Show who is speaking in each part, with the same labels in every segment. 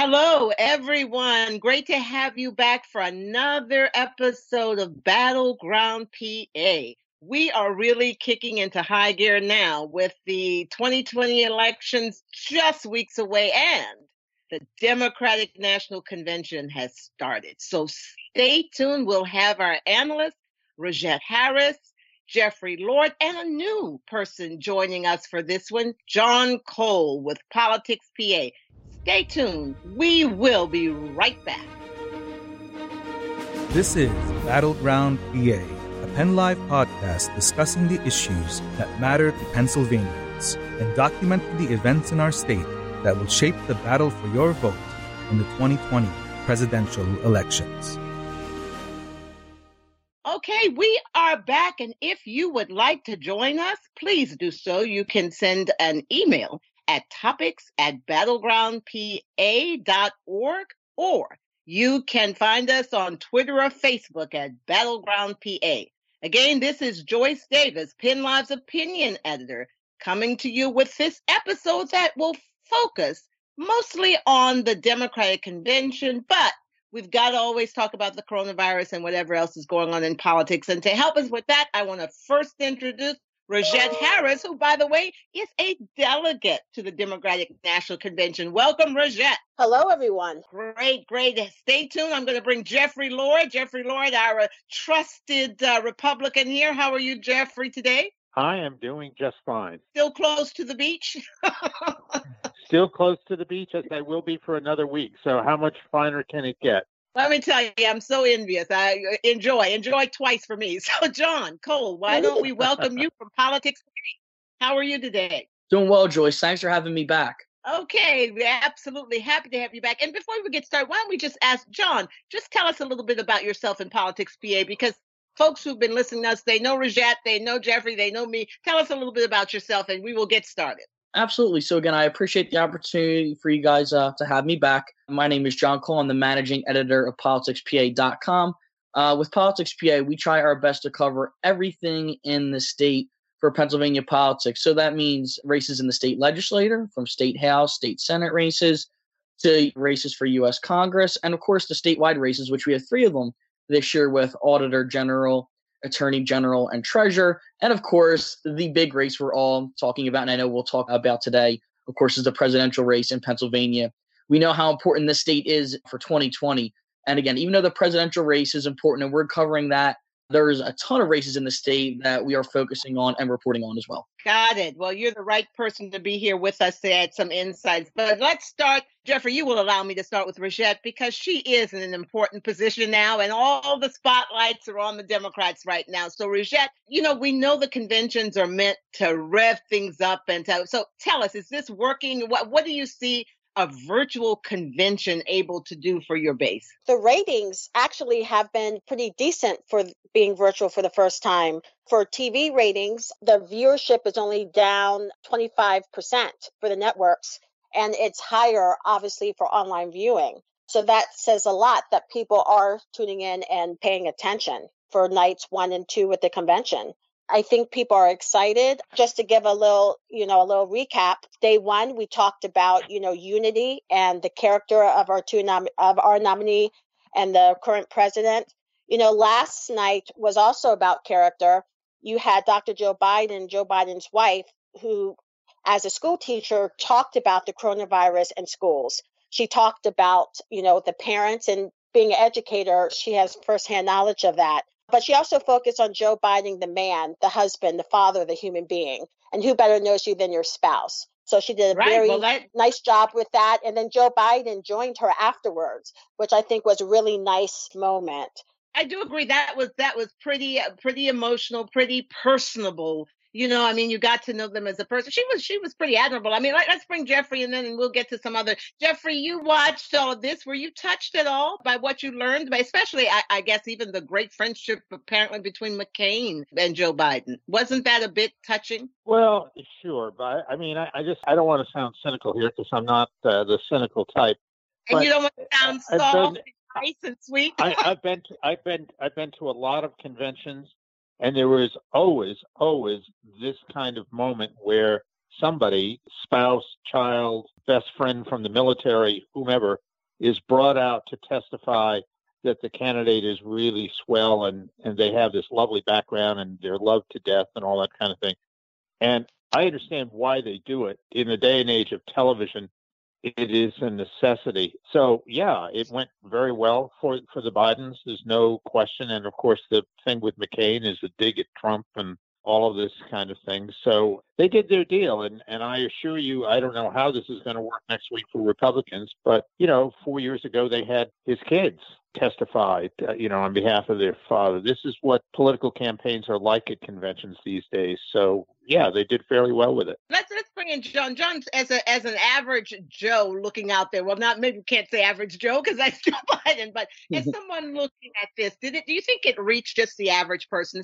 Speaker 1: Hello, everyone. Great to have you back for another episode of Battleground PA. We are really kicking into high gear now with the 2020 elections just weeks away and the Democratic National Convention has started. So stay tuned. We'll have our analyst, Rajette Harris, Jeffrey Lord, and a new person joining us for this one, John Cole with Politics PA. Stay tuned. We will be right back.
Speaker 2: This is Battleground PA, a Penn Live podcast discussing the issues that matter to Pennsylvanians and documenting the events in our state that will shape the battle for your vote in the 2020 presidential elections.
Speaker 1: Okay, we are back, and if you would like to join us, please do so. You can send an email at topics at battlegroundpa.org or you can find us on Twitter or Facebook at battlegroundpa. Again, this is Joyce Davis, Penn Live's opinion editor, coming to you with this episode that will focus mostly on the Democratic convention, but we've got to always talk about the coronavirus and whatever else is going on in politics. And to help us with that, I want to first introduce Rajette Harris, who, by the way, is a delegate to the Democratic National Convention. Welcome, Rajette.
Speaker 3: Hello, everyone.
Speaker 1: Great, great. Stay tuned. I'm going to bring Jeffrey Lord. Jeffrey Lord, our uh, trusted uh, Republican here. How are you, Jeffrey, today?
Speaker 4: I am doing just fine.
Speaker 1: Still close to the beach?
Speaker 4: Still close to the beach, as I will be for another week. So, how much finer can it get?
Speaker 1: Let me tell you, I'm so envious. I uh, enjoy, enjoy twice for me. So, John Cole, why don't we welcome you from Politics? How are you today?
Speaker 5: Doing well, Joyce. Thanks for having me back.
Speaker 1: Okay, we're absolutely happy to have you back. And before we get started, why don't we just ask John, just tell us a little bit about yourself in Politics PA, because folks who've been listening to us, they know Rajette, they know Jeffrey, they know me. Tell us a little bit about yourself, and we will get started.
Speaker 5: Absolutely. So again, I appreciate the opportunity for you guys uh, to have me back. My name is John Cole. I'm the managing editor of politicspa.com. Uh, with Politics PA, we try our best to cover everything in the state for Pennsylvania politics. So that means races in the state legislature, from state house, state senate races, to races for U.S. Congress, and of course the statewide races, which we have three of them this year with Auditor General, Attorney General, and Treasurer. And of course, the big race we're all talking about, and I know we'll talk about today, of course, is the presidential race in Pennsylvania. We know how important this state is for 2020. And again, even though the presidential race is important and we're covering that, there's a ton of races in the state that we are focusing on and reporting on as well.
Speaker 1: Got it. Well, you're the right person to be here with us to add some insights. But let's start, Jeffrey. You will allow me to start with Rajette because she is in an important position now, and all the spotlights are on the Democrats right now. So, Rajette, you know, we know the conventions are meant to rev things up and to, so tell us, is this working? What what do you see a virtual convention able to do for your base?
Speaker 3: The ratings actually have been pretty decent for being virtual for the first time. For TV ratings, the viewership is only down 25% for the networks, and it's higher, obviously, for online viewing. So that says a lot that people are tuning in and paying attention for nights one and two with the convention. I think people are excited. Just to give a little, you know, a little recap. Day one, we talked about, you know, unity and the character of our two nom- of our nominee and the current president. You know, last night was also about character. You had Dr. Jill Biden, Joe Biden's wife, who, as a school teacher, talked about the coronavirus in schools. She talked about, you know, the parents and being an educator, she has firsthand knowledge of that. But she also focused on Joe Biden, the man, the husband, the father, the human being. And who better knows you than your spouse? So she did a right. very well, that... nice job with that. And then Joe Biden joined her afterwards, which I think was a really nice moment.
Speaker 1: I do agree that was that was pretty uh, pretty emotional, pretty personable you know i mean you got to know them as a person. She was she was pretty admirable. I mean let, us bring jeffrey and then and we'll get to some other jeffrey you watched all of this. Were you touched at all by what you learned? But especially I, I guess even the great friendship apparently between mccain and joe biden. Wasn't that a bit touching?
Speaker 4: Well sure but i mean i, I just i don't want to sound cynical here because i'm not uh, the cynical type
Speaker 1: and you don't want to sound soft nice and sweet?
Speaker 4: I, i've been to, i've been i've been to a lot of conventions and there was always, always this kind of moment where somebody, spouse, child, best friend from the military, whomever, is brought out to testify that the candidate is really swell and, and they have this lovely background and they're loved to death and all that kind of thing. And I understand why they do it. In the day and age of television, it is a necessity. So yeah, it went very well for for the Bidens. There's no question. And of course, the thing with McCain is a dig at Trump and all of this kind of thing. So they did their deal. And, and I assure you, I don't know how this is going to work next week for Republicans, but, you know, four years ago, they had his kids testify, uh, you know, on behalf of their father. This is what political campaigns are like at conventions these days. So yeah, they did fairly well with it.
Speaker 1: In John. John, as a as an average Joe looking out there. Well, not maybe we can't say average Joe because that's Joe Biden, but as mm-hmm. someone looking at this, did it? Do you think it reached just the average person?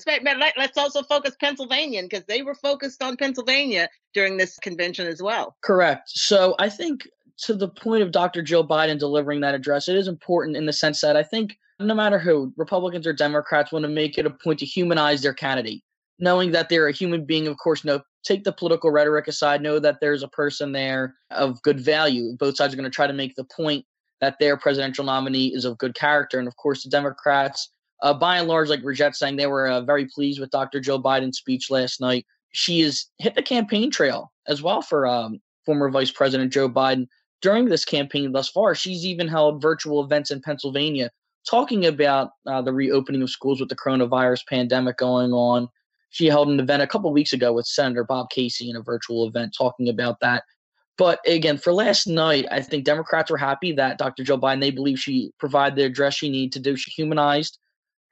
Speaker 1: Let's also focus Pennsylvania because they were focused on Pennsylvania during this convention as well.
Speaker 5: Correct. So I think to the point of Dr. Jill Biden delivering that address, it is important in the sense that I think no matter who, Republicans or Democrats, want to make it a point to humanize their candidate, knowing that they're a human being. Of course, no, take the political rhetoric aside, know that there's a person there of good value. Both sides are going to try to make the point that their presidential nominee is of good character. And of course, the Democrats, uh, by and large, like Rajette saying, they were uh, very pleased with Dr. Jill Biden's speech last night. She has hit the campaign trail as well for um, former Vice President Joe Biden during this campaign thus far, she's even held virtual events in Pennsylvania talking about uh, the reopening of schools with the coronavirus pandemic going on. She held an event a couple weeks ago with Senator Bob Casey in a virtual event talking about that. But again, for last night, I think Democrats were happy that Dr. Jill Biden, they believe she provided the address she needed to do. She humanized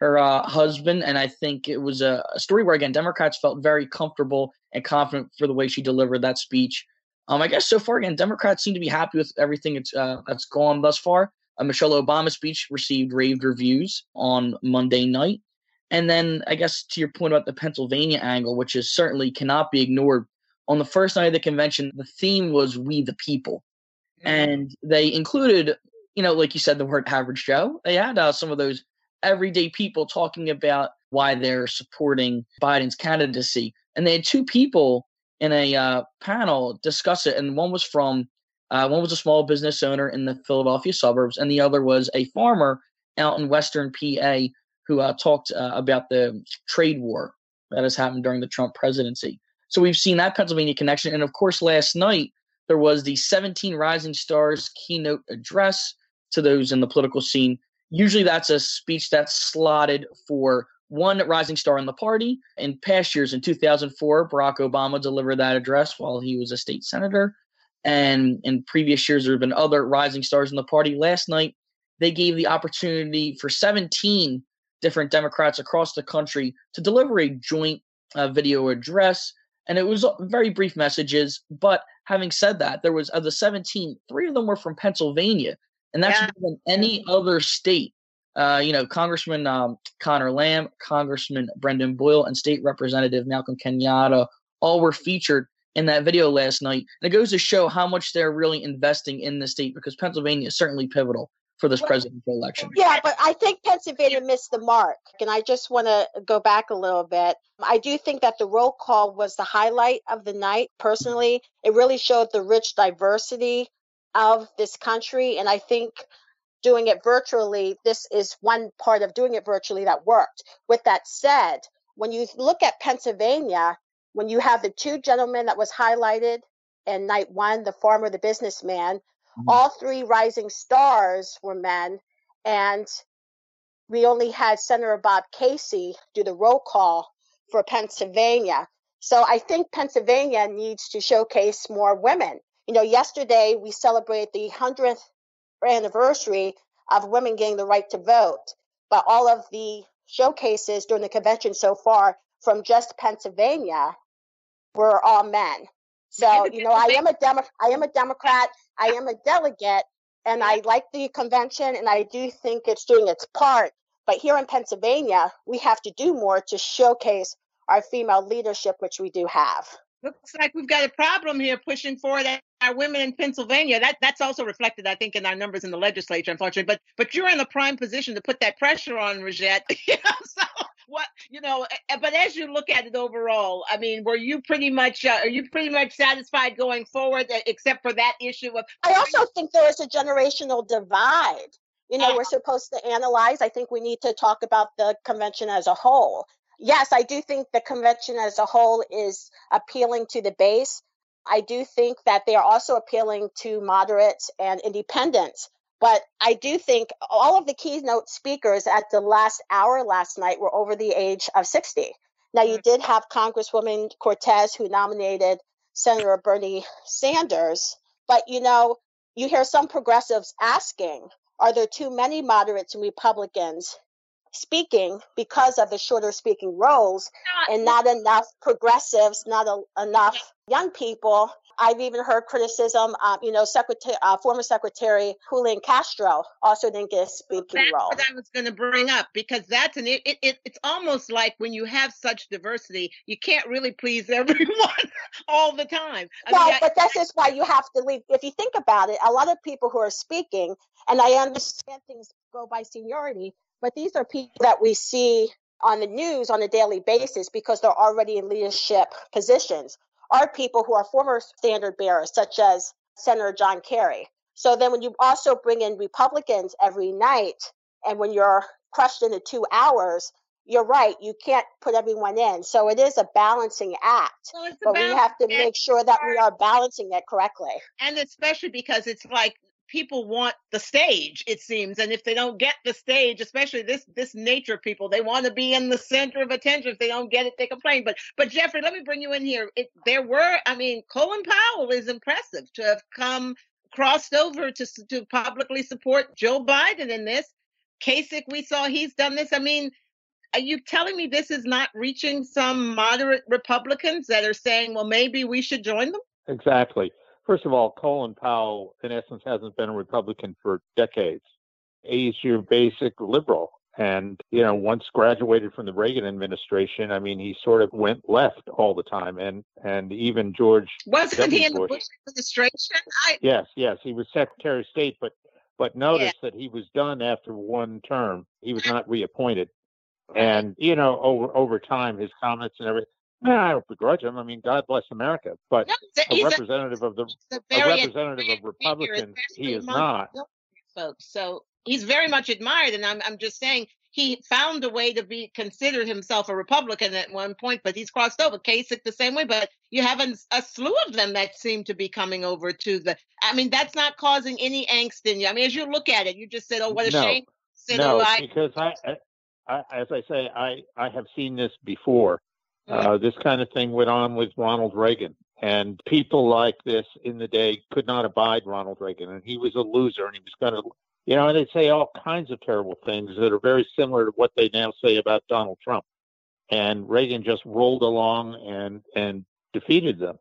Speaker 5: her uh, husband. And I think it was a, a, story where, again, Democrats felt very comfortable and confident for the way she delivered that speech. Um, I guess so far again, Democrats seem to be happy with everything that's uh, that's gone thus far. Uh, Michelle Obama's speech received raved reviews on Monday night, and then I guess to your point about the Pennsylvania angle, which is certainly cannot be ignored. On the first night of the convention, the theme was "We the People," mm-hmm. and they included, you know, like you said, the word "average Joe." They had uh, some of those everyday people talking about why they're supporting Biden's candidacy, and they had two people in a uh, panel discuss it, and one was from uh, one was a small business owner in the Philadelphia suburbs, and the other was a farmer out in Western PA who uh, talked uh, about the trade war that has happened during the Trump presidency. So we've seen that Pennsylvania connection, and of course, last night there was the 17 Rising Stars keynote address to those in the political scene. Usually, that's a speech that's slotted for one rising star in the party. In past years, in 2004, Barack Obama delivered that address while he was a state senator. And in previous years, there have been other rising stars in the party. Last night, they gave the opportunity for 17 different Democrats across the country to deliver a joint uh, video address. And it was very brief messages. But having said that, there was of the 17, three of them were from Pennsylvania. And that's yeah. more than any other state uh, you know, Congressman um, Conor Lamb, Congressman Brendan Boyle, and State Representative Malcolm Kenyatta all were featured in that video last night. And it goes to show how much they're really investing in the state because Pennsylvania is certainly pivotal for this presidential election.
Speaker 3: Yeah, but I think Pennsylvania missed the mark. And I just want to go back a little bit. I do think that the roll call was the highlight of the night. Personally, it really showed the rich diversity of this country. And I think doing it virtually, this is one part of doing it virtually that worked. With that said, when you look at Pennsylvania, when you have the two gentlemen that was highlighted in night one, the farmer, the businessman, mm-hmm. all three rising stars were men. And we only had Senator Bob Casey do the roll call for Pennsylvania. So I think Pennsylvania needs to showcase more women. You know, yesterday we celebrated the 100th anniversary of women getting the right to vote. But all of the showcases during the convention so far from just Pennsylvania were all men. So, you know, I am a Demo- I am a Democrat, I am a delegate, and I like the convention and I do think it's doing its part. But here in Pennsylvania, we have to do more to showcase our female leadership, which we do have
Speaker 1: looks like we've got a problem here pushing forward our women in Pennsylvania. That that's also reflected, I think, in our numbers in the legislature, unfortunately. But but you're in the prime position to put that pressure on Rajette. so what you know. But as you look at it overall, I mean, were you pretty much uh, are you pretty much satisfied going forward, except for that issue of?
Speaker 3: I also think there is a generational divide. You know, we're supposed to analyze. I think we need to talk about the convention as a whole. Yes, I do think the convention as a whole is appealing to the base. I do think that they are also appealing to moderates and independents. But I do think all of the keynote speakers at the last hour last night were over the age of 60. Now, you mm. did have Congresswoman Cortez, who nominated Senator Bernie Sanders. But, you know, you hear some progressives asking, are there too many moderates and Republicans speaking because of the shorter speaking roles and not enough progressives, not a, enough young people I've even heard criticism. Um, you know, Secretary, uh, former Secretary Julian Castro also didn't get a speaking
Speaker 1: that's
Speaker 3: role.
Speaker 1: What I was going to bring up because that's an it, it, It's almost like when you have such diversity, you can't really please everyone all the time.
Speaker 3: I well, mean, but that's just why you have to leave. If you think about it, a lot of people who are speaking, and I understand things go by seniority, but these are people that we see on the news on a daily basis because they're already in leadership positions are people who are former standard bearers, such as Senator John Kerry. So then when you also bring in Republicans every night, and when you're crushed into two hours, you're right, you can't put everyone in. So it is a balancing act. Well, but we have to make sure that we are balancing it correctly.
Speaker 1: And especially because it's like people want the stage it seems and if they don't get the stage especially this this nature of people they want to be in the center of attention. If they don't get it they complain. But but jeffrey let me bring you in here. It, there were i mean colin powell is impressive to have come crossed over to to publicly support joe biden in this. Kasich we saw he's done this. I mean are you telling me this is not reaching some moderate republicans that are saying well maybe we should join them?
Speaker 4: Exactly First of all, Colin Powell, in essence, hasn't been a Republican for decades. He's your basic liberal. And, you know, once graduated from the Reagan administration, I mean, he sort of went left all the time. And, and even George.
Speaker 1: Wasn't w. he in Bush, the Bush administration? I...
Speaker 4: Yes, yes. He was Secretary of State, but, but notice yeah. that he was done after one term. He was not reappointed. And, you know, over, over time, his comments and everything, Eh, I don't begrudge him. I mean, God bless America, but no, a representative a, of the a, a representative of Republicans, he is not.
Speaker 1: Folks, so he's very much admired, and I'm I'm just saying he found a way to be considered himself a Republican at one point, but he's crossed over. Kasich the same way, but you have a, a, slew of them that seem to be coming over to the. I mean, that's not causing any angst in you. I mean, as you look at it, you just said, "Oh, what a
Speaker 4: no,
Speaker 1: shame."
Speaker 4: no, oh, because I, I, as I say, I I have seen this before uh, this kind of thing went on with Ronald Reagan. And people like this in the day could not abide Ronald Reagan. And he was a loser and he was going to, you know, and they say all kinds of terrible things that are very similar to what they now say about Donald Trump. And Reagan just rolled along and, and defeated them.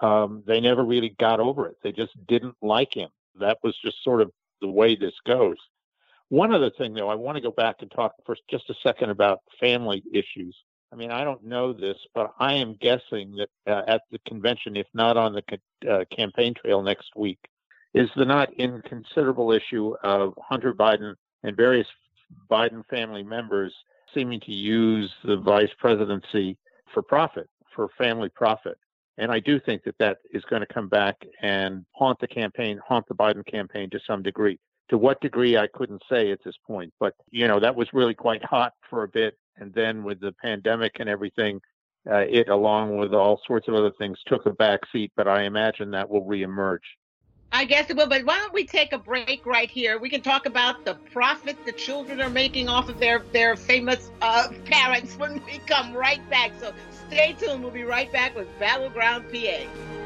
Speaker 4: Um, they never really got over it. They just didn't like him. That was just sort of the way this goes. One other thing, though, I want to go back and talk for just a second about family issues. I mean, I don't know this, but I am guessing that uh, at the convention, if not on the uh, campaign trail next week, is the not inconsiderable issue of Hunter Biden and various Biden family members seeming to use the vice presidency for profit, for family profit. And I do think that that is going to come back and haunt the campaign, haunt the Biden campaign to some degree. To what degree, I couldn't say at this point. But, you know, that was really quite hot for a bit and then with the pandemic and everything, uh, it, along with all sorts of other things, took a back seat. But I imagine that will reemerge.
Speaker 1: I guess it will, but why don't we take a break right here? We can talk about the profit the children are making off of their their famous uh, parents when we come right back. So stay tuned. We'll be right back with Battleground PA.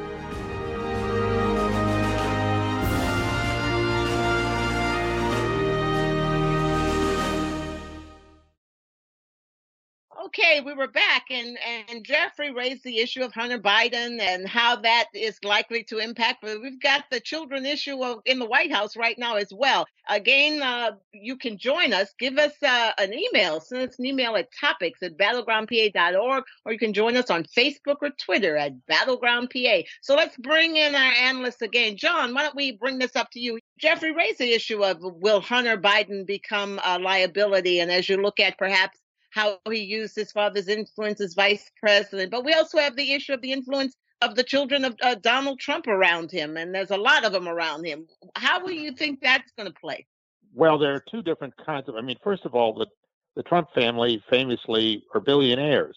Speaker 1: Okay, we were back, and and Jeffrey raised the issue of Hunter Biden and how that is likely to impact. But we've got the children issue of, in the White House right now as well. Again, uh, you can join us. Give us uh, an email. Send us an email at topics at battlegroundpa.org, or you can join us on Facebook or Twitter at battlegroundpa. So let's bring in our analysts again. John, why don't we bring this up to you? Jeffrey raised the issue of will Hunter Biden become a liability? And as you look at perhaps how he used his father's influence as vice president. But we also have the issue of the influence of the children of uh, Donald Trump around him, and there's a lot of them around him. How will you think that's going to play?
Speaker 4: Well, there are two different kinds of. I mean, first of all, the the Trump family famously are billionaires.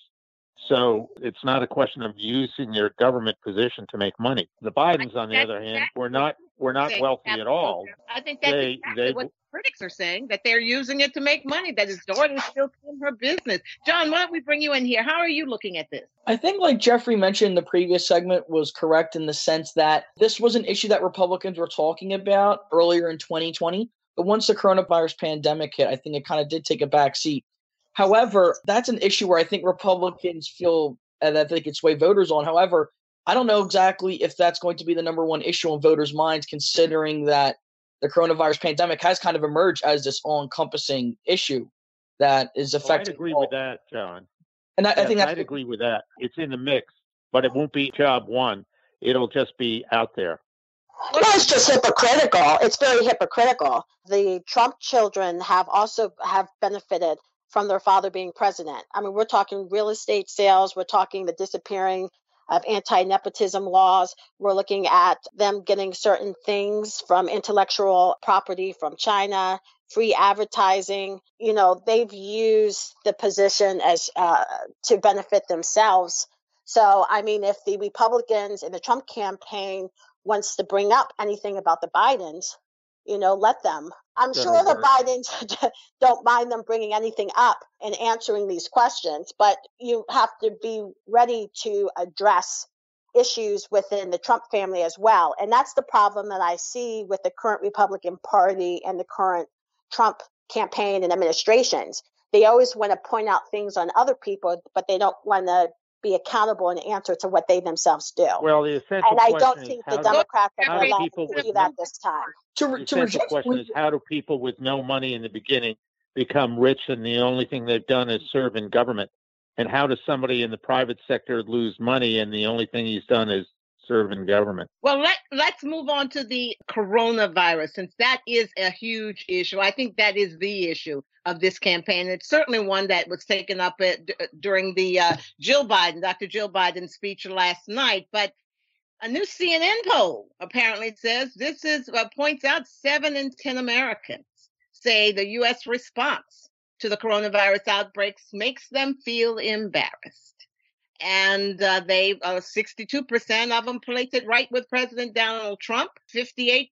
Speaker 4: So it's not a question of using their government position to make money. The Bidens, on the other hand, were not were not wealthy at all.
Speaker 1: I think that's they, exactly they, what critics are saying that they're using it to make money. That his daughter is still in her business. John, why don't we bring you in here? How are you looking at this?
Speaker 5: I think, like Jeffrey mentioned, in the previous segment was correct in the sense that this was an issue that Republicans were talking about earlier in 2020. But once the coronavirus pandemic hit, I think it kind of did take a back seat. However, that's an issue where I think Republicans feel uh, that they could sway voters on. However, I don't know exactly if that's going to be the number one issue on voters' minds, considering that the coronavirus pandemic has kind of emerged as this all-encompassing issue that is affecting.
Speaker 4: Oh, I'd agree all. with that, John.
Speaker 5: And I,
Speaker 4: yes,
Speaker 5: I think
Speaker 4: I'd agree with that. It's in the mix, but it won't be job one. It'll just be out there.
Speaker 3: Well, it's just hypocritical. It's very hypocritical. The Trump children have also have benefited from their father being president. I mean, we're talking real estate sales, we're talking the disappearing of anti nepotism laws. We're looking at them getting certain things from intellectual property from China, free advertising. You know, they've used the position as uh, to benefit themselves. So, I mean, if the Republicans in the Trump campaign wants to bring up anything about the Bidens, you know, let them. I'm sure the Bidens don't mind them bringing anything up and answering these questions, but you have to be ready to address issues within the Trump family as well. And that's the problem that I see with the current Republican Party and the current Trump campaign and administrations. They always want to point out things on other people, but they don't want to be accountable and answer to what they themselves do.
Speaker 4: Well, the essential
Speaker 3: and
Speaker 4: I
Speaker 3: don't think the Democrats are allowed to do that this time.
Speaker 4: To, the to essential question is how do people with no money in the beginning become rich and the only thing they've done is serve in government? And how does somebody in the private sector lose money and the only thing he's done is serve in government.
Speaker 1: Well, let, let's move on to the coronavirus, since that is a huge issue. I think that is the issue of this campaign. It's certainly one that was taken up at, during the uh, Jill Biden, Dr. Jill Biden speech last night. But a new CNN poll apparently says this is uh, points out seven in ten Americans say the U.S. response to the coronavirus outbreaks makes them feel embarrassed and uh, they uh, 62% of them placed it right with President Donald Trump. 58%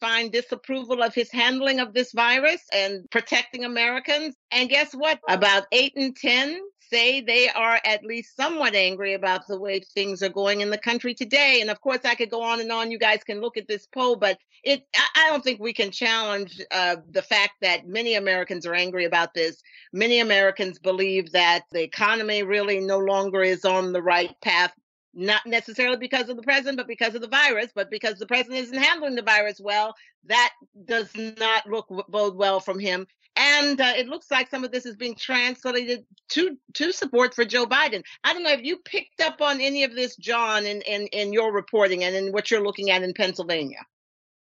Speaker 1: find disapproval of his handling of this virus and protecting Americans. And guess what? About eight in 10 say they are at least somewhat angry about the way things are going in the country today. And of course, I could go on and on. You guys can look at this poll, but it I don't think we can challenge uh, the fact that many Americans are angry about this. Many Americans believe that the economy really no longer is on the right path not necessarily because of the president, but because of the virus, but because the president isn't handling the virus well, that does not look bode well from him. And uh, it looks like some of this is being translated to to support for Joe Biden. I don't know if you picked up on any of this, John, in, in, in your reporting and in what you're looking at in Pennsylvania.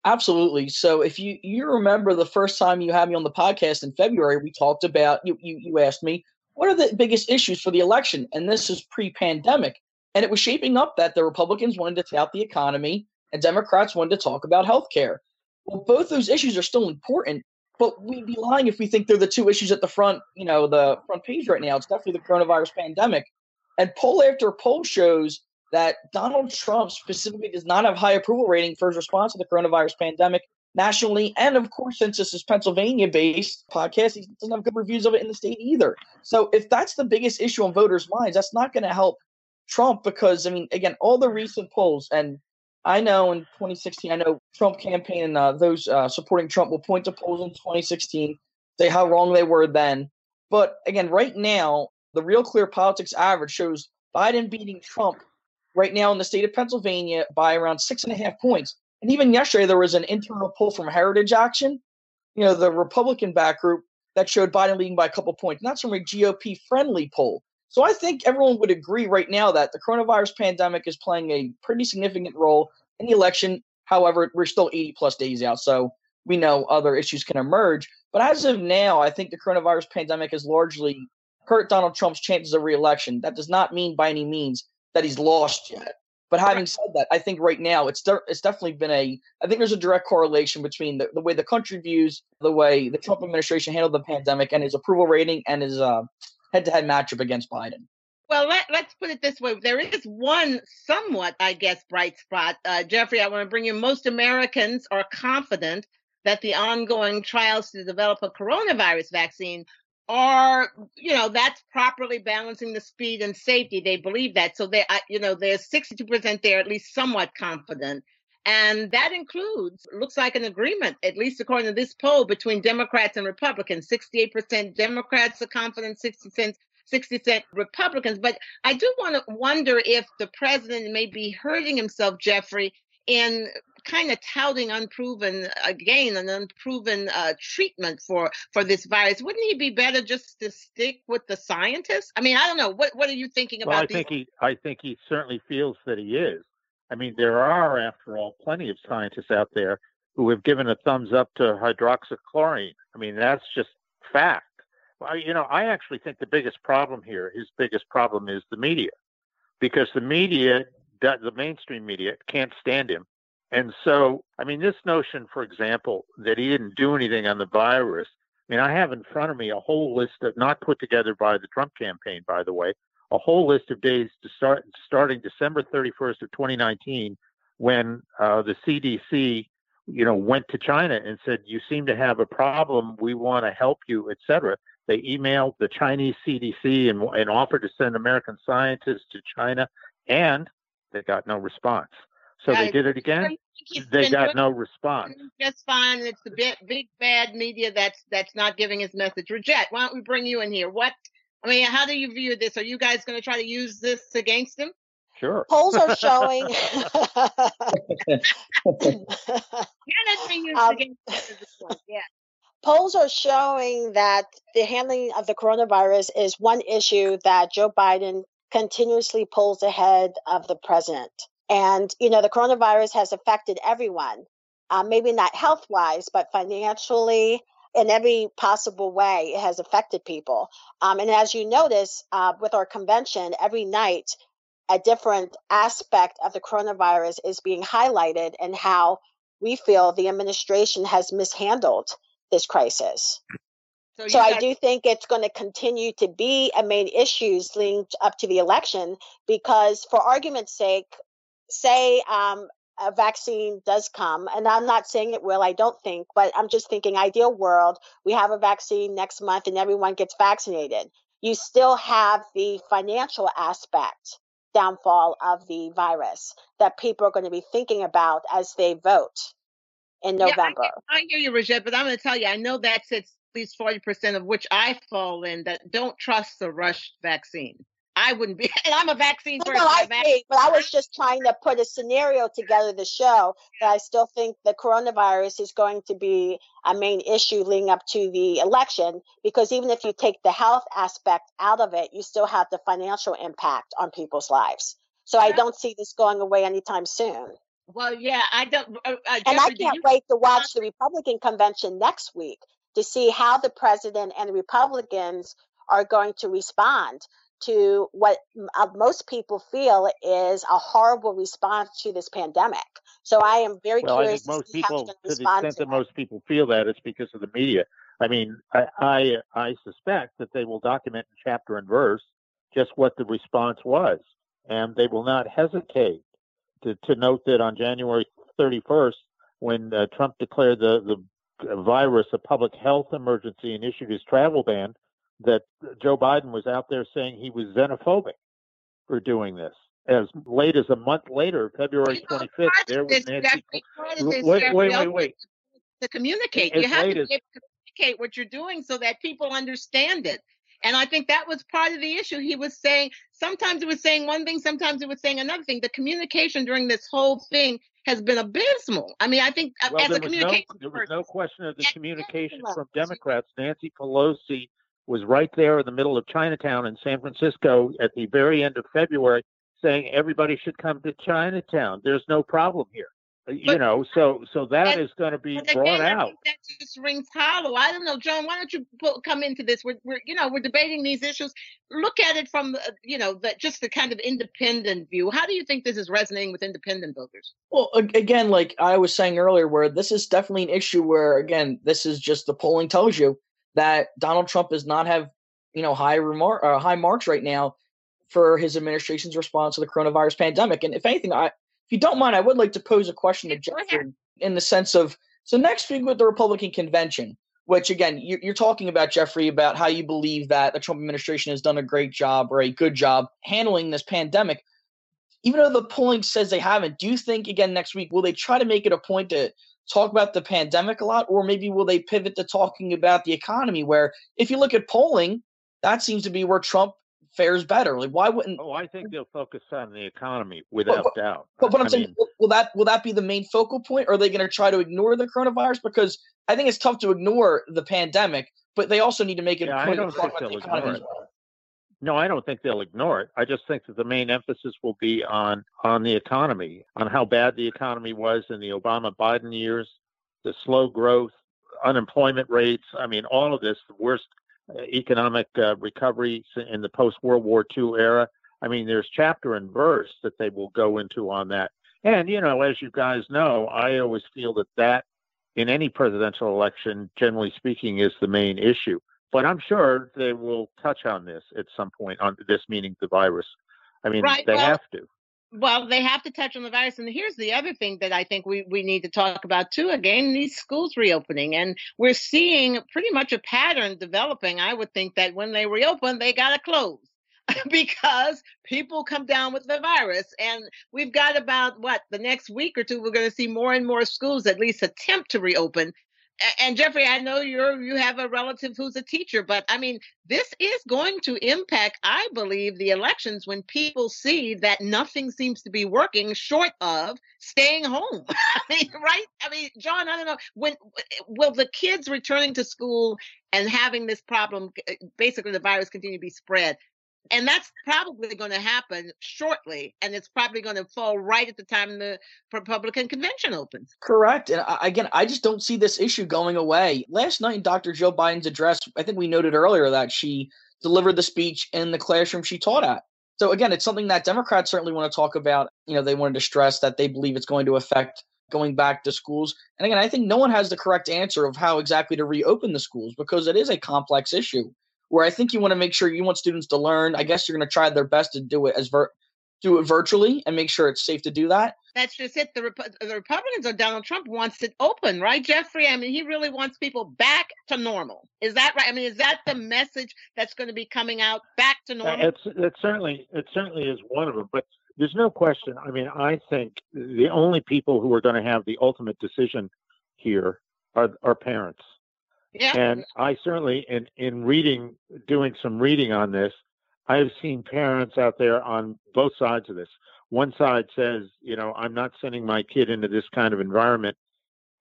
Speaker 5: Absolutely. So if you you remember the first time you had me on the podcast in February, we talked about you you, you asked me what are the biggest issues for the election, and this is pre-pandemic, and it was shaping up that the Republicans wanted to tout the economy and Democrats wanted to talk about health care. Well, both those issues are still important, but we'd be lying if we think they're the two issues at the front, you know, the front page right now. It's definitely the coronavirus pandemic. And poll after poll shows that Donald Trump specifically does not have high approval rating for his response to the coronavirus pandemic nationally. And of course, since this is Pennsylvania based podcast, he doesn't have good reviews of it in the state either. So if that's the biggest issue on voters' minds, that's not going to help Trump because, I mean, again, all the recent polls, and I know in 2016, I know Trump campaign and uh, those uh, supporting Trump will point to polls in 2016, say how wrong they were then. But again, right now, the Real Clear Politics average shows Biden beating Trump right now in the state of Pennsylvania by around six and a half points. And even yesterday, there was an internal poll from Heritage Action, you know, the Republican back group that showed Biden leading by a couple points. And that's from a GOP friendly poll. So I think everyone would agree right now that the coronavirus pandemic is playing a pretty significant role in the election. However, we're still 80 plus days out. So we know other issues can emerge. But as of now, I think the coronavirus pandemic has largely hurt Donald Trump's chances of reelection. That does not mean by any means that he's lost yet. But having said that, I think right now it's de- it's definitely been a I think there's a direct correlation between the, the way the country views the way the Trump administration handled the pandemic and his approval rating and his uh, head-to-head matchup against Biden.
Speaker 1: Well, let, us put it this way. There is one somewhat, I guess, bright spot. Uh, Jeffrey, I want to bring you most Americans are confident that the ongoing trials to develop a coronavirus vaccine are, you know, that's properly balancing the speed and safety. They believe that. So they, you know, there's 62% there, at least somewhat confident. And that includes, looks like an agreement, at least according to this poll, between Democrats and Republicans. 68% Democrats are confident, 60 60 cent Republicans. But I do want to wonder if the president may be hurting himself, Jeffrey, in kind of touting unproven again an unproven uh, treatment for for this virus wouldn't he be better just to stick with the scientists i mean i don't know what what are you thinking
Speaker 4: well,
Speaker 1: about
Speaker 4: i
Speaker 1: these?
Speaker 4: think he i think he certainly feels that he is i mean there are after all plenty of scientists out there who have given a thumbs up to hydroxychloroquine i mean that's just fact you know i actually think the biggest problem here his biggest problem is the media because the media the mainstream media can't stand him. And so, I mean, this notion, for example, that he didn't do anything on the virus. I mean, I have in front of me a whole list of not put together by the Trump campaign, by the way, a whole list of days to start starting December 31st of 2019, when uh, the CDC, you know, went to China and said, "You seem to have a problem. We want to help you, etc." They emailed the Chinese CDC and, and offered to send American scientists to China, and they got no response. So they did it again. They got no response.
Speaker 1: Just fine. It's the big, big bad media that's that's not giving his message. Rajette, why don't we bring you in here? What? I mean, how do you view this? Are you guys going to try to use this against him?
Speaker 4: Sure.
Speaker 3: Polls are showing.
Speaker 1: Can it be used um, yeah.
Speaker 3: Polls are showing that the handling of the coronavirus is one issue that Joe Biden continuously pulls ahead of the president. And, you know, the coronavirus has affected everyone, uh, maybe not health wise, but financially, in every possible way, it has affected people. Um, and as you notice uh, with our convention, every night, a different aspect of the coronavirus is being highlighted and how we feel the administration has mishandled this crisis. So, so I do think it's going to continue to be a main issue linked up to the election because, for argument's sake, say um, a vaccine does come, and I'm not saying it will, I don't think, but I'm just thinking ideal world, we have a vaccine next month and everyone gets vaccinated. You still have the financial aspect downfall of the virus that people are going to be thinking about as they vote in November.
Speaker 1: Yeah, I, I, hear you, Rajette, but I'm going to tell you, I know that at least 40% of which I fall in that don't trust the rush vaccine. I wouldn't be, and I'm a vaccine person.
Speaker 3: No, I agree, but I was just trying to put a scenario together to show that I still think the coronavirus is going to be a main issue leading up to the election because even if you take the health aspect out of it, you still have the financial impact on people's lives. So I don't see this going away anytime soon.
Speaker 1: Well, yeah, I don't. Uh, uh,
Speaker 3: and I can't wait to watch the Republican convention next week to see how the president and the Republicans are going to respond to what uh, most people feel is a horrible response to this pandemic. So I am very
Speaker 4: well,
Speaker 3: curious.
Speaker 4: I think most people, to the extent that, that most people feel that, it's because of the media. I mean, I, I, I suspect that they will document in chapter and verse just what the response was, and they will not hesitate to, to note that on January 31st, when uh, Trump declared the, the virus a public health emergency and issued his travel ban, that Joe Biden was out there saying he was xenophobic for doing this. As late as a month later, February 25th, there was Nancy.
Speaker 1: Wait, wait, wait, wait. To communicate, you have to communicate what you're doing so that people understand it. And I think that was part of the issue. He was saying sometimes it was saying one thing, sometimes it was saying another thing. The communication during this whole thing has been abysmal. I mean, I think
Speaker 4: well,
Speaker 1: as a communication,
Speaker 4: no, there was no question of the communication from Democrats. Nancy Pelosi was right there in the middle of Chinatown in San Francisco at the very end of February, saying everybody should come to Chinatown. There's no problem here. You know, so so that is going to be
Speaker 1: again,
Speaker 4: brought out.
Speaker 1: that just rings hollow. I don't know, John. Why don't you put, come into this? We're, we're, you know, we're debating these issues. Look at it from, the, you know, the, just the kind of independent view. How do you think this is resonating with independent voters?
Speaker 5: Well, again, like I was saying earlier, where this is definitely an issue where, again, this is just the polling tells you that Donald Trump does not have, you know, high remark, uh, high marks right now for his administration's response to the coronavirus pandemic. And if anything, I if you don't mind, I would like to pose a question to Jeffrey in the sense of so next week with the Republican convention, which again, you're, you're, talking about, Jeffrey, about how you believe that the Trump administration has done a great job or a good job handling this pandemic. Even though the polling says they haven't, do you think, again, next week, will they try to make it a point to talk about the pandemic a lot? Or maybe will they pivot to talking about the economy? Where if you look at polling, that seems to be where Trump fares better. Like, why wouldn't?
Speaker 4: Oh, I think they'll focus on the economy without
Speaker 5: but,
Speaker 4: doubt.
Speaker 5: But, but I'm I saying, mean, will that will that be the main focal point? Or are they going to try to ignore the coronavirus? Because I think it's tough to ignore the pandemic, but they also need to make it
Speaker 4: yeah,
Speaker 5: a point
Speaker 4: I don't think they'll ignore it. No, I don't think they'll ignore it. I just think that the main emphasis will be on on the economy, on how bad the economy was in the Obama Biden years, the slow growth, unemployment rates. I mean, all of this, the worst economic uh, recovery in the post World War II era. I mean, there's chapter and verse that they will go into on that. And, you know, as you guys know, I always feel that that in any presidential election, generally speaking, is the main issue. But I'm sure they will touch on this at some point on this meaning the virus. I mean, right. they well, have to.
Speaker 1: Well, they have to touch on the virus. And here's the other thing that I think we, we need to talk about too. Again, these schools reopening. And we're seeing pretty much a pattern developing. I would think that when they reopen, they got to close because people come down with the virus. And we've got about what the next week or two, we're going to see more and more schools at least attempt to reopen and Jeffrey, I know you're you have a relative who's a teacher, but I mean, this is going to impact, I believe, the elections when people see that nothing seems to be working short of staying home. I mean, right? I mean, John, I don't know when will the kids returning to school and having this problem, eh, basically the virus continue to be spread and that's probably going to happen shortly and it's probably going to fall right at the time the republican convention opens.
Speaker 5: Correct and again i just don't see this issue going away. Last night in dr jill biden's address i think we noted earlier that she delivered the speech in the classroom she taught at. So again it's something that democrats certainly want to talk about you know they wanted to stress that they believe it's going to affect going back to schools. And again i think no one has the correct answer of how exactly to reopen the schools because it is a complex issue where I think you want to make sure you want students to learn. I guess you're going to try their best to do it as vir- do it virtually and make sure it's safe to do that.
Speaker 1: That's just it. The, Rep- the Republicans or Donald Trump wants it open, right, Jeffrey? I mean, he really wants people back to normal. Is that right? I mean, is that the message that's going to be coming out back to uh, normal?
Speaker 4: It's it certainly it certainly is one of them, but there's no question. I mean, I think the only people who are going to have the ultimate decision here are are parents.
Speaker 1: Yeah.
Speaker 4: And I certainly, in, in reading, doing some reading on this, I've seen parents out there on both sides of this. One side says, you know, I'm not sending my kid into this kind of environment.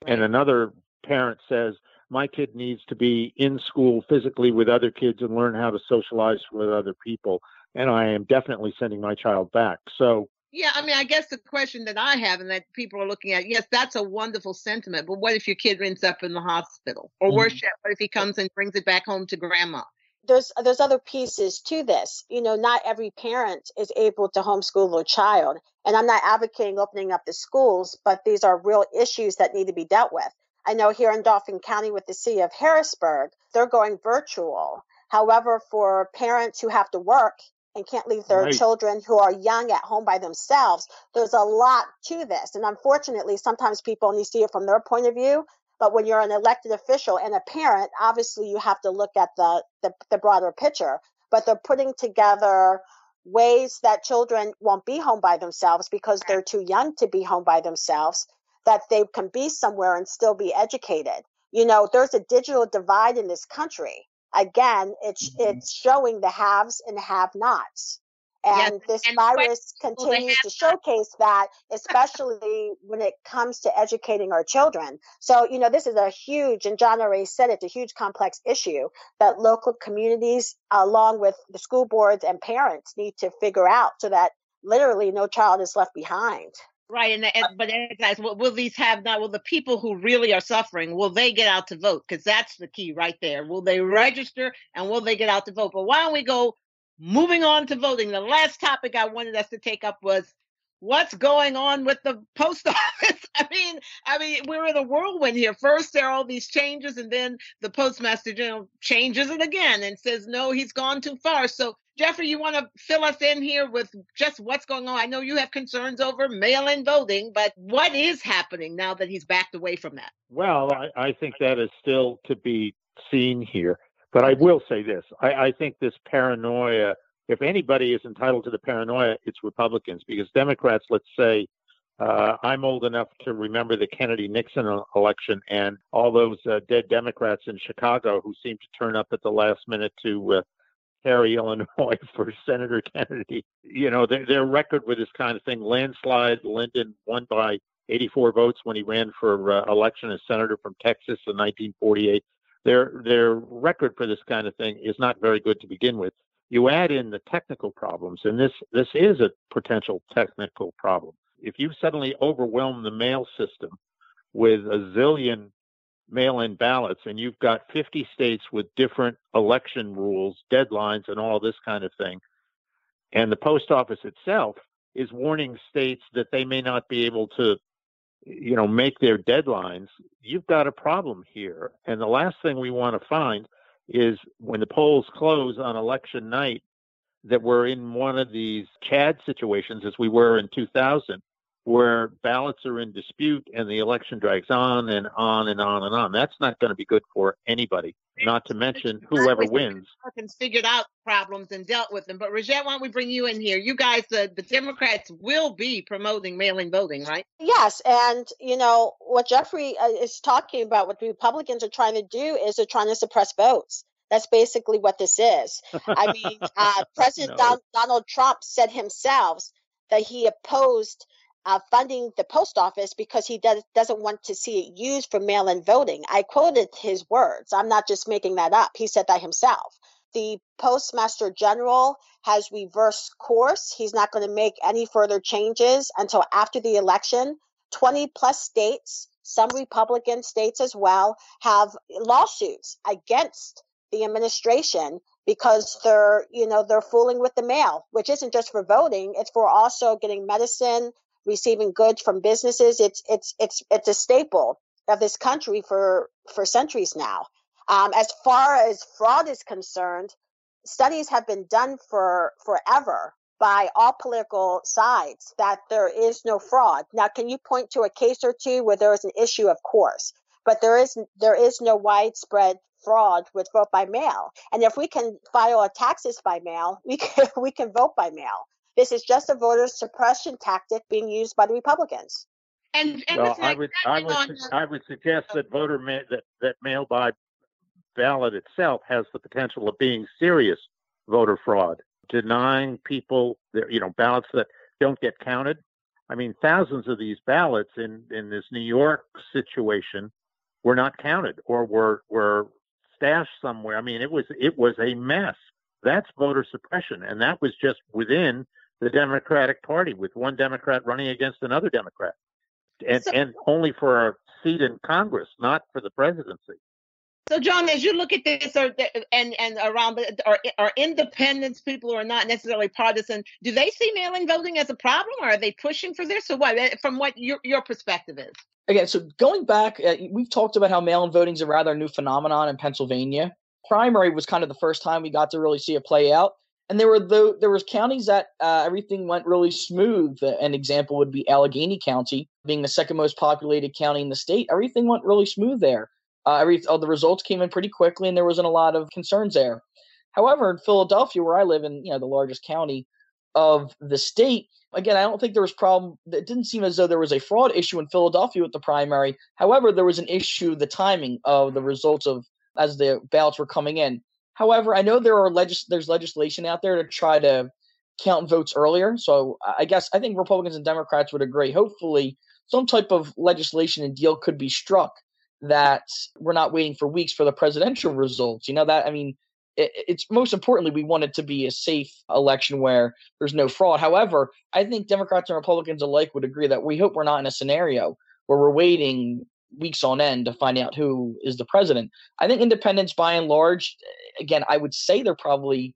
Speaker 4: And another parent says, my kid needs to be in school physically with other kids and learn how to socialize with other people. And I am definitely sending my child back. So
Speaker 1: yeah, I mean, I guess the question that I have and that people are looking at, yes, that's a wonderful sentiment, but what if your kid ends up in the hospital? Or worse mm-hmm. yet, what if he comes and brings it back home to grandma?
Speaker 3: There's there's other pieces to this. You know, not every parent is able to homeschool their child. And I'm not advocating opening up the schools, but these are real issues that need to be dealt with. I know here in Dauphin County with the city of Harrisburg, they're going virtual. However, for parents who have to work and can't leave their right. children who are young at home by themselves. There's a lot to this. And unfortunately, sometimes people only see it from their point of view. But when you're an elected official and a parent, obviously you have to look at the, the, the broader picture. But they're putting together ways that children won't be home by themselves because they're too young to be home by themselves, that they can be somewhere and still be educated. You know, there's a digital divide in this country again, it's mm-hmm. it's showing the haves and have-nots. And yes, this and virus continues to showcase that, especially when it comes to educating our children. So, you know, this is a huge, and John already said it's a huge complex issue that local communities, along with the school boards and parents, need to figure out so that literally no child is left behind.
Speaker 1: Right, and, and but guys, will, will these have not? Will the people who really are suffering will they get out to vote? Because that's the key right there. Will they register and will they get out to vote? But why don't we go moving on to voting? The last topic I wanted us to take up was what's going on with the post office. I mean, I mean, we're in a whirlwind here. First, there are all these changes, and then the postmaster general changes it again and says, no, he's gone too far. So, Jeffrey, you want to fill us in here with just what's going on? I know you have concerns over mail in voting, but what is happening now that he's backed away from that?
Speaker 4: Well, I, I think that is still to be seen here. But I will say this I, I think this paranoia if anybody is entitled to the paranoia, it's Republicans because Democrats, let's say, uh, I'm old enough to remember the Kennedy Nixon election and all those uh, dead Democrats in Chicago who seemed to turn up at the last minute to uh, carry Illinois for Senator Kennedy. You know, their, their record with this kind of thing landslide. Lyndon won by 84 votes when he ran for uh, election as senator from Texas in 1948. Their their record for this kind of thing is not very good to begin with you add in the technical problems, and this this is a potential technical problem. If you suddenly overwhelm the mail system with a zillion mail-in ballots, and you've got 50 states with different election rules, deadlines, and all this kind of thing, and the post office itself is warning states that they may not be able to you know make their deadlines. You've got a problem here. And the last thing we want to find is when the polls close on election night that we're in one of these Chad situations as we were in 2000, where ballots are in dispute and the election drags on and on and on and on. That's not going to be good for anybody, not to mention whoever wins.
Speaker 1: Republicans figured out problems and dealt with them. But Rajette, why don't we bring you in here? You guys, the, the Democrats will be promoting mail-in voting, right?
Speaker 3: Yes, and you know what Jeffrey uh, is talking about, what the Republicans are trying to do is they're trying to suppress votes. That's basically what this is. I mean, uh, President no. Don- Donald Trump said himself that he opposed uh, funding the post office because he does, doesn't want to see it used for mail in voting. I quoted his words. I'm not just making that up. He said that himself. The Postmaster General has reversed course. He's not going to make any further changes until after the election. 20 plus states, some Republican states as well, have lawsuits against the administration because they're you know they're fooling with the mail which isn't just for voting it's for also getting medicine receiving goods from businesses. It's it's it's it's a staple of this country for for centuries now. Um, as far as fraud is concerned, studies have been done for forever by all political sides that there is no fraud. Now, can you point to a case or two where there is an issue? Of course, but there is there is no widespread fraud with vote by mail. And if we can file our taxes by mail, we can we can vote by mail. This is just a voter suppression tactic being used by the Republicans.
Speaker 1: And, and
Speaker 4: well, I would, I would, I would suggest that voter ma- that that mail by ballot itself has the potential of being serious voter fraud, denying people their, you know, ballots that don't get counted. I mean, thousands of these ballots in in this New York situation were not counted or were were stashed somewhere. I mean, it was it was a mess. That's voter suppression, and that was just within the Democratic Party with one Democrat running against another Democrat, and so, and only for a seat in Congress, not for the presidency.
Speaker 1: So, John, as you look at this, or and and around the, are are independents people who are not necessarily partisan? Do they see mail-in voting as a problem, or are they pushing for this? or what? Eh, from what your your perspective is?
Speaker 5: Again, so going back, uh, we've talked about how mail-in voting is a rather new phenomenon in Pennsylvania. Primary was kind of the first time we got to really see it play out and there were the, there was counties that uh, everything went really smooth. An example would be Allegheny County, being the second most populated county in the state. Everything went really smooth there. Uh, every oh, the results came in pretty quickly, and there wasn't a lot of concerns there. However, in Philadelphia, where I live in, you know, the largest county of the state, again, I don't think there was problem. It didn't seem as though there was a fraud issue in Philadelphia with the primary. However, there was an issue the timing of the results of as the ballots were coming in. However, I know there are legis- there's legislation out there to try to count votes earlier. So I guess I think Republicans and Democrats would agree. Hopefully, some type of legislation and deal could be struck that we're not waiting for weeks for the presidential results. You know that I mean, it's most importantly we want it to be a safe election where there's no fraud. However, I think Democrats and Republicans alike would agree that we hope we're not in a scenario where we're waiting weeks on end to find out who is the president. I think independents, by and large, again, I would say they're probably,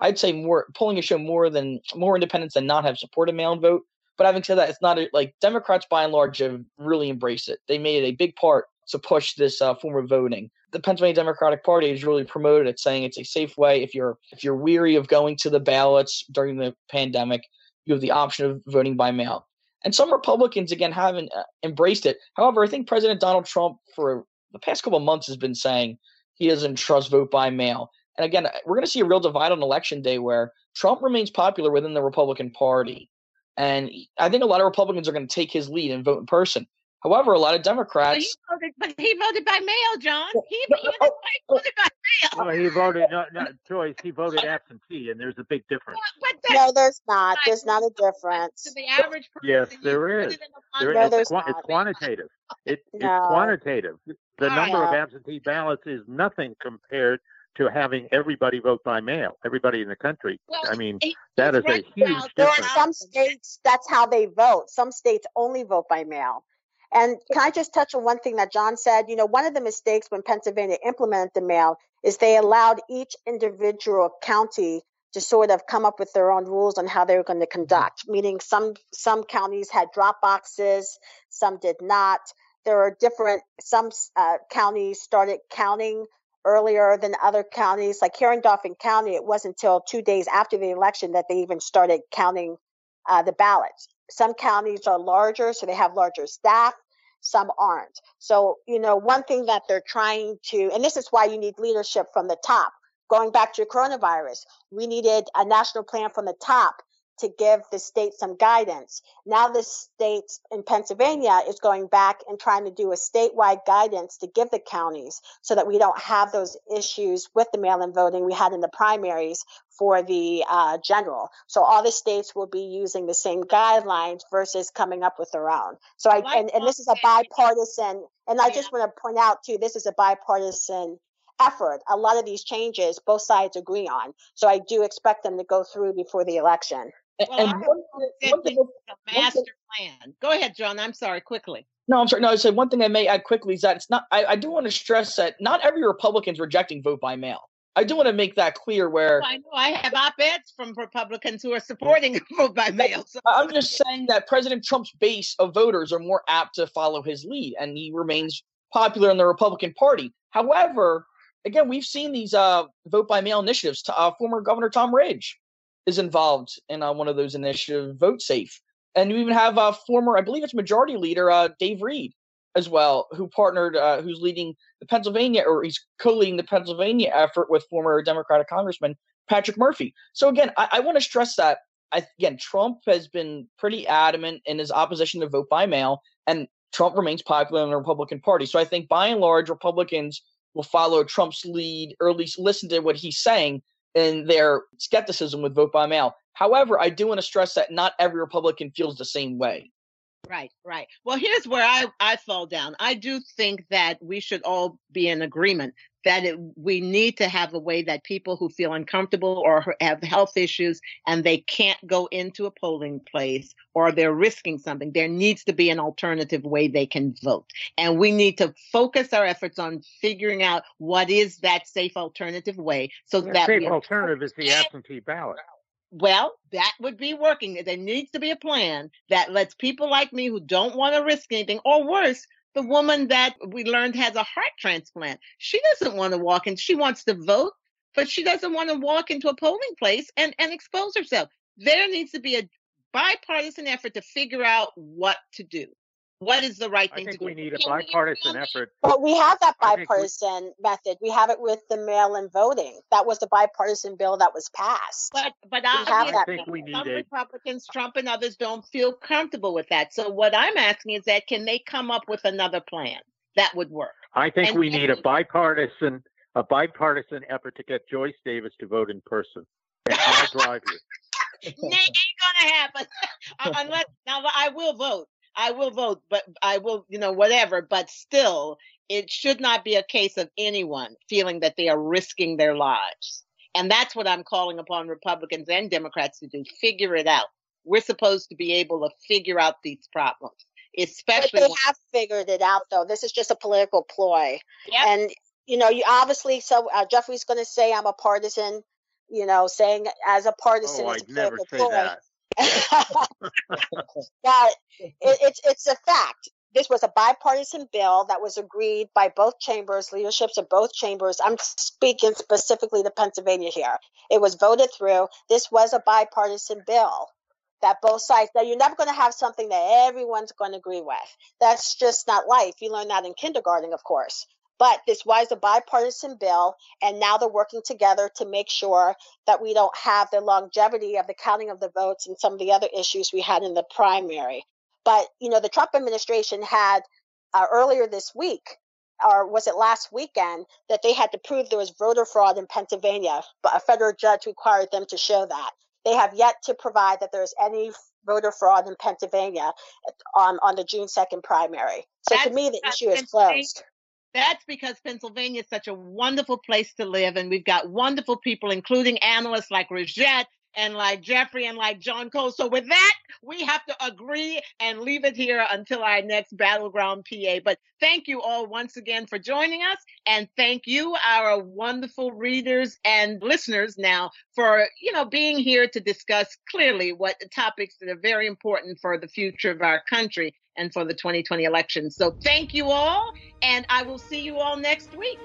Speaker 5: I'd say more polling a show more than more independents than not have supported mail-in vote. But having said that, it's not a, like Democrats, by and large, have really embraced it. They made it a big part to push this uh, form of voting. The Pennsylvania Democratic Party has really promoted it, saying it's a safe way. If you're if you're weary of going to the ballots during the pandemic, you have the option of voting by mail. And some Republicans, again, haven't uh, embraced it. However, I think President Donald Trump, for the past couple of months, has been saying he doesn't trust vote by mail. And again, uh, we're going to see a real divide on election day where Trump remains popular within the Republican Party. And I think a lot of Republicans are going to take his lead and vote in person. However, a lot of Democrats.
Speaker 1: But he voted, but he voted by mail, John. He, he, oh, oh, voted by mail.
Speaker 4: Well, he voted not, not choice. He voted absentee, and there's a big difference.
Speaker 3: But no, there's not. There's not a difference.
Speaker 1: To the average person,
Speaker 4: yes, there is. There no, is. It's, it's, quantitative. It, no. It's quantitative. The number of absentee ballots is nothing compared to having everybody vote by mail, everybody in the country. Well, I mean, that is right a huge difference. There are
Speaker 3: some states that's how they vote. Some states only vote by mail. And can I just touch on one thing that John said? You know, one of the mistakes when Pennsylvania implemented the mail is they allowed each individual county to sort of come up with their own rules on how they were going to conduct. Meaning, some some counties had drop boxes, some did not. There are different. Some uh, counties started counting earlier than other counties. Like here in Dauphin County, it wasn't until two days after the election that they even started counting uh, the ballots. Some counties are larger, so they have larger staff. Some aren't. So, you know, one thing that they're trying to, and this is why you need leadership from the top. Going back to coronavirus, we needed a national plan from the top to give the state some guidance. Now the state in Pennsylvania is going back and trying to do a statewide guidance to give the counties so that we don't have those issues with the mail-in voting we had in the primaries for the uh, general. So all the states will be using the same guidelines versus coming up with their own. So I, and, and this is a bipartisan, and I just want to point out too, this is a bipartisan effort. A lot of these changes, both sides agree on. So I do expect them to go through before the election.
Speaker 1: Well, and one, one thing, a master plan. Go ahead, John. I'm sorry. Quickly.
Speaker 5: No, I'm sorry. No, I said one thing I may add quickly is that it's not. I, I do want to stress that not every Republican's rejecting vote by mail. I do want to make that clear. Where
Speaker 1: I know I have op-eds from Republicans who are supporting vote by mail. So.
Speaker 5: I'm just saying that President Trump's base of voters are more apt to follow his lead, and he remains popular in the Republican Party. However, again, we've seen these uh, vote by mail initiatives. To, uh, former Governor Tom Ridge is involved in uh, one of those initiatives, Vote Safe. And you even have a former, I believe it's Majority Leader uh, Dave Reed as well, who partnered, uh, who's leading the Pennsylvania, or he's co-leading the Pennsylvania effort with former Democratic Congressman Patrick Murphy. So again, I, I want to stress that I, again, Trump has been pretty adamant in his opposition to vote by mail, and Trump remains popular in the Republican Party. So I think by and large, Republicans will follow Trump's lead, or at least listen to what he's saying in their skepticism with vote by mail. However, I do want to stress that not every Republican feels the same way.
Speaker 1: Right, right. Well, here's where I, I fall down. I do think that we should all be in agreement that it, we need to have a way that people who feel uncomfortable or have health issues and they can't go into a polling place or they're risking something, there needs to be an alternative way they can vote. And we need to focus our efforts on figuring out what is that safe alternative way so
Speaker 4: the
Speaker 1: that
Speaker 4: safe alternative is the absentee ballot.
Speaker 1: Well, that would be working. There needs to be a plan that lets people like me who don't want to risk anything, or worse, the woman that we learned has a heart transplant. She doesn't want to walk in. She wants to vote, but she doesn't want to walk into a polling place and, and expose herself. There needs to be a bipartisan effort to figure out what to do what is the right thing
Speaker 4: to
Speaker 1: do?
Speaker 4: I think we need a bipartisan effort.
Speaker 3: But we have that bipartisan we, method. We have it with the mail-in voting. That was the bipartisan bill that was passed.
Speaker 1: But but I,
Speaker 3: have
Speaker 1: that
Speaker 4: think we
Speaker 1: need some
Speaker 4: it.
Speaker 1: Republicans, Trump and others don't feel comfortable with that. So what I'm asking is that can they come up with another plan that would work?
Speaker 4: I think and, we need a bipartisan a bipartisan effort to get Joyce Davis to vote in person. And I'll drive you.
Speaker 1: ain't gonna happen uh, unless now I will vote I will vote, but I will, you know, whatever. But still, it should not be a case of anyone feeling that they are risking their lives. And that's what I'm calling upon Republicans and Democrats to do figure it out. We're supposed to be able to figure out these problems, especially.
Speaker 3: But they have figured it out, though. This is just a political ploy. Yep. And, you know, you obviously, so uh, Jeffrey's going to say I'm a partisan, you know, saying as a partisan.
Speaker 4: Oh,
Speaker 3: I'd
Speaker 4: never say
Speaker 3: ploy.
Speaker 4: that.
Speaker 3: but it, it's it's a fact this was a bipartisan bill that was agreed by both chambers, leaderships of both chambers. I'm speaking specifically to Pennsylvania here. It was voted through. This was a bipartisan bill that both sides, now you're never going to have something that everyone's going to agree with. That's just not life. You learn that in kindergarten, of course. But this was a bipartisan bill, and now they're working together to make sure that we don't have the longevity of the counting of the votes and some of the other issues we had in the primary. But, you know, the Trump administration had uh, earlier this week, or was it last weekend, that they had to prove there was voter fraud in Pennsylvania, but a federal judge required them to show that. They have yet to provide that there's any voter fraud in Pennsylvania on, on the June 2nd primary. So That's, to me, the issue is closed.
Speaker 1: That's because Pennsylvania is such a wonderful place to live, and we've got wonderful people, including analysts like Rajette and like Jeffrey and like John Cole. So with that, we have to agree and leave it here until our next Battleground PA. But thank you all once again for joining us. And thank you, our wonderful readers and listeners now for, you know, being here to discuss clearly what topics that are very important for the future of our country and for the 2020 election. So thank you all. And I will see you all next week.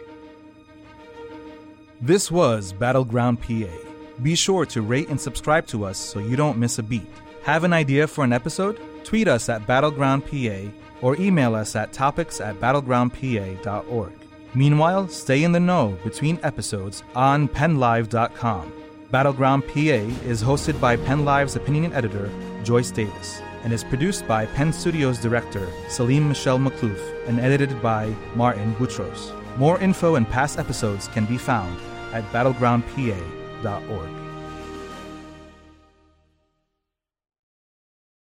Speaker 2: This was Battleground PA. Be sure to rate and subscribe to us so you don't miss a beat. Have an idea for an episode? Tweet us at BattlegroundPA or email us at topics at battlegroundpa.org. Meanwhile, stay in the know between episodes on PennLive.com. Battleground PA is hosted by PennLive's opinion editor, Joyce Davis, and is produced by Penn Studios director Salim Michelle McClough and edited by Martin Boutros. More info and past episodes can be found at battlegroundpa.org.